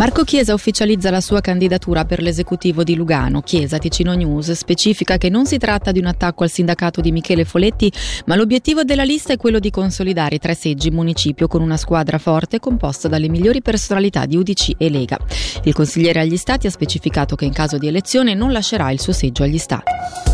Marco Chiesa ufficializza la sua candidatura per l'esecutivo di Lugano. Chiesa, Ticino News, specifica che non si tratta di un attacco al sindacato di Michele Foletti, ma l'obiettivo della lista è quello di consolidare i tre seggi in municipio con una squadra forte composta dalle migliori personalità di UDC e Lega. Il consigliere agli Stati ha specificato che in caso di elezione non lascerà il suo seggio agli Stati.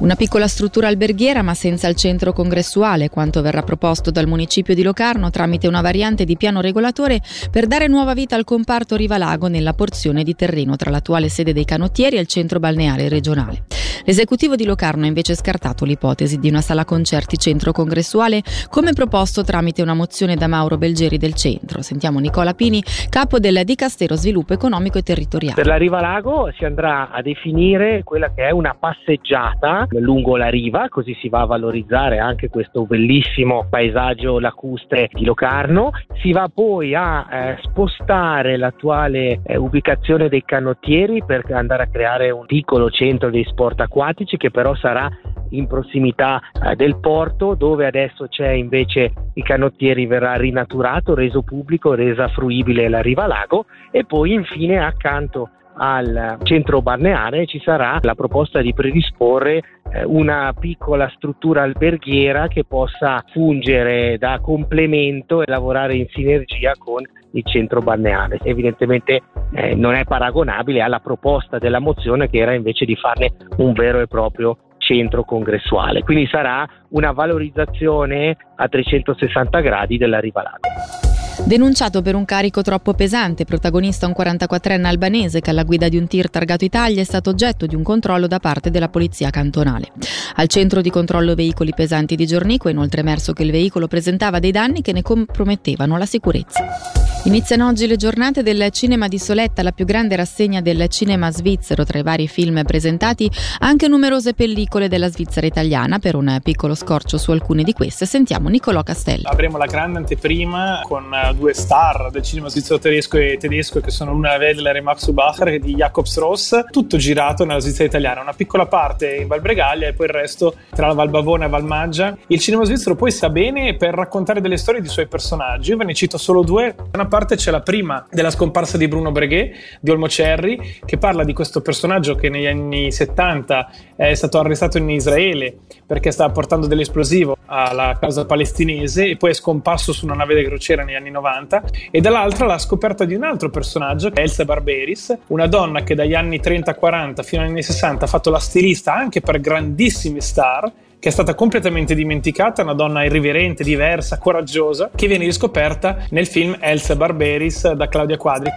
Una piccola struttura alberghiera ma senza il centro congressuale, quanto verrà proposto dal municipio di Locarno tramite una variante di piano regolatore per dare nuova vita al comparto Rivalago nella porzione di terreno tra l'attuale sede dei canottieri e il centro balneare regionale. L'esecutivo di Locarno ha invece scartato l'ipotesi di una sala concerti centro congressuale come proposto tramite una mozione da Mauro Belgeri del centro. Sentiamo Nicola Pini, capo del Dicastero Sviluppo Economico e Territoriale. Per la Riva Lago si andrà a definire quella che è una passeggiata lungo la riva, così si va a valorizzare anche questo bellissimo paesaggio lacustre di Locarno. Si va poi a eh, spostare l'attuale eh, ubicazione dei canottieri per andare a creare un piccolo centro dei sport acquatici che però sarà in prossimità eh, del porto dove adesso c'è invece i canottieri verrà rinaturato, reso pubblico, resa fruibile la riva lago e poi infine accanto al centro balneare ci sarà la proposta di predisporre eh, una piccola struttura alberghiera che possa fungere da complemento e lavorare in sinergia con il centro balneare. Evidentemente eh, non è paragonabile alla proposta della mozione che era invece di farne un vero e proprio centro congressuale. Quindi sarà una valorizzazione a 360 gradi della riva Lago. Denunciato per un carico troppo pesante, protagonista un 44enne albanese che alla guida di un tir targato Italia è stato oggetto di un controllo da parte della polizia cantonale. Al centro di controllo veicoli pesanti di Giornico è inoltre emerso che il veicolo presentava dei danni che ne compromettevano la sicurezza. Iniziano oggi le giornate del Cinema di Soletta, la più grande rassegna del cinema svizzero. Tra i vari film presentati, anche numerose pellicole della Svizzera italiana. Per un piccolo scorcio su alcune di queste, sentiamo Niccolò Castelli. Avremo la grande anteprima con eh, due star del cinema svizzero tedesco e tedesco, che sono una Wedler e Max Ubacher di Jacobs Ross. Tutto girato nella Svizzera italiana. Una piccola parte in Val Bregaglia e poi il resto tra la Val Bavona e Valmaggia. Il cinema svizzero poi sta bene per raccontare delle storie di suoi personaggi. Io ve ne cito solo due. Una parte c'è la prima della scomparsa di Bruno Breguet di Olmo Cerri che parla di questo personaggio che negli anni 70 è stato arrestato in Israele perché stava portando dell'esplosivo alla causa palestinese e poi è scomparso su una nave da crociera negli anni 90 e dall'altra la scoperta di un altro personaggio che è Elsa Barberis una donna che dagli anni 30-40 fino agli anni 60 ha fatto la stilista anche per grandissime star che è stata completamente dimenticata, una donna irriverente, diversa, coraggiosa, che viene riscoperta nel film Elsa Barberis da Claudia Quadri.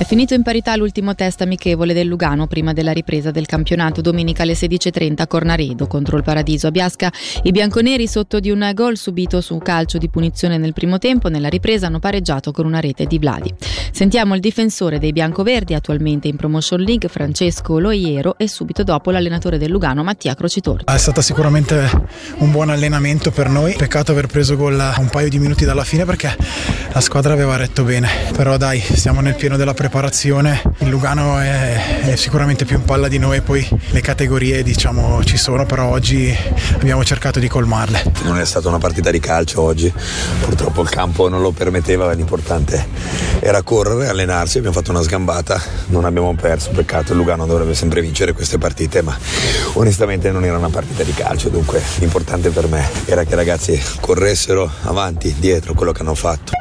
È finito in parità l'ultimo test amichevole del Lugano prima della ripresa del campionato domenica alle 16.30 a Cornaredo contro il Paradiso a Biasca. I bianconeri sotto di un gol subito su calcio di punizione nel primo tempo nella ripresa hanno pareggiato con una rete di Vladi. Sentiamo il difensore dei biancoverdi attualmente in Promotion League Francesco Loiero e subito dopo l'allenatore del Lugano Mattia Crocitorti. È stato sicuramente un buon allenamento per noi, peccato aver preso gol un paio di minuti dalla fine perché la squadra aveva retto bene, però dai siamo nel pieno della preparazione preparazione. Il Lugano è, è, sicuramente più in palla di noi, poi le categorie diciamo ci sono, però oggi abbiamo cercato di colmarle. Non è stata una partita di calcio oggi, purtroppo il campo non lo permetteva, l'importante era correre, allenarsi, abbiamo fatto una sgambata, non abbiamo perso, peccato, il Lugano dovrebbe sempre vincere queste partite, ma onestamente non era una partita di calcio, dunque l'importante per me era che i ragazzi corressero avanti, dietro quello che hanno fatto.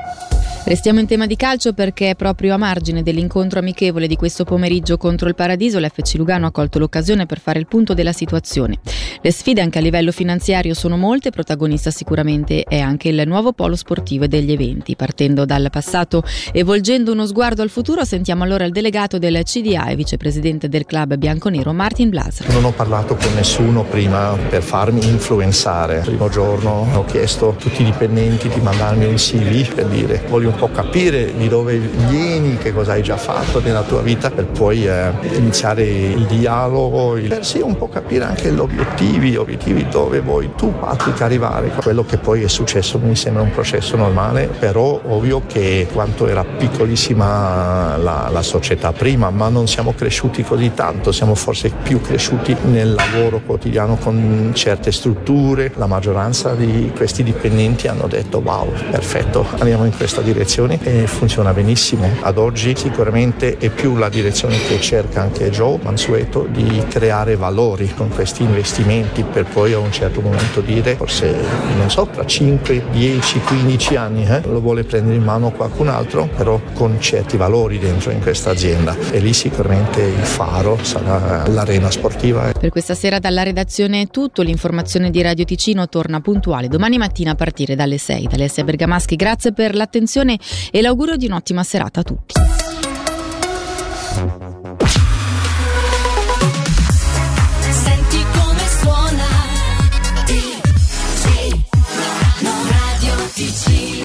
Restiamo in tema di calcio perché proprio a margine dell'incontro amichevole di questo pomeriggio contro il Paradiso l'FC Lugano ha colto l'occasione per fare il punto della situazione. Le sfide anche a livello finanziario sono molte, protagonista sicuramente è anche il nuovo polo sportivo e degli eventi. Partendo dal passato e volgendo uno sguardo al futuro sentiamo allora il delegato del CDA e vicepresidente del club bianconero Martin Blaser. Non ho parlato con nessuno prima per farmi influenzare. Il primo giorno ho chiesto a tutti i dipendenti di mandarmi il CV per dire voglio po' capire di dove vieni, che cosa hai già fatto nella tua vita per poi eh, iniziare il dialogo, il, per sì un po' capire anche gli obiettivi, obiettivi dove vuoi tu Patrick arrivare. Quello che poi è successo mi sembra un processo normale, però ovvio che quanto era piccolissima la, la società prima, ma non siamo cresciuti così tanto, siamo forse più cresciuti nel lavoro quotidiano con certe strutture. La maggioranza di questi dipendenti hanno detto wow, perfetto, andiamo in questa direzione direzioni e funziona benissimo. Ad oggi sicuramente è più la direzione che cerca anche Joe Mansueto di creare valori con questi investimenti per poi a un certo momento dire forse non so tra 5, 10, 15 anni eh, lo vuole prendere in mano qualcun altro però con certi valori dentro in questa azienda e lì sicuramente il faro sarà l'arena sportiva. Per questa sera dalla redazione è tutto, l'informazione di Radio Ticino torna puntuale domani mattina a partire dalle 6. Da Alessia Bergamaschi grazie per l'attenzione e l'augurio di un'ottima serata a tutti.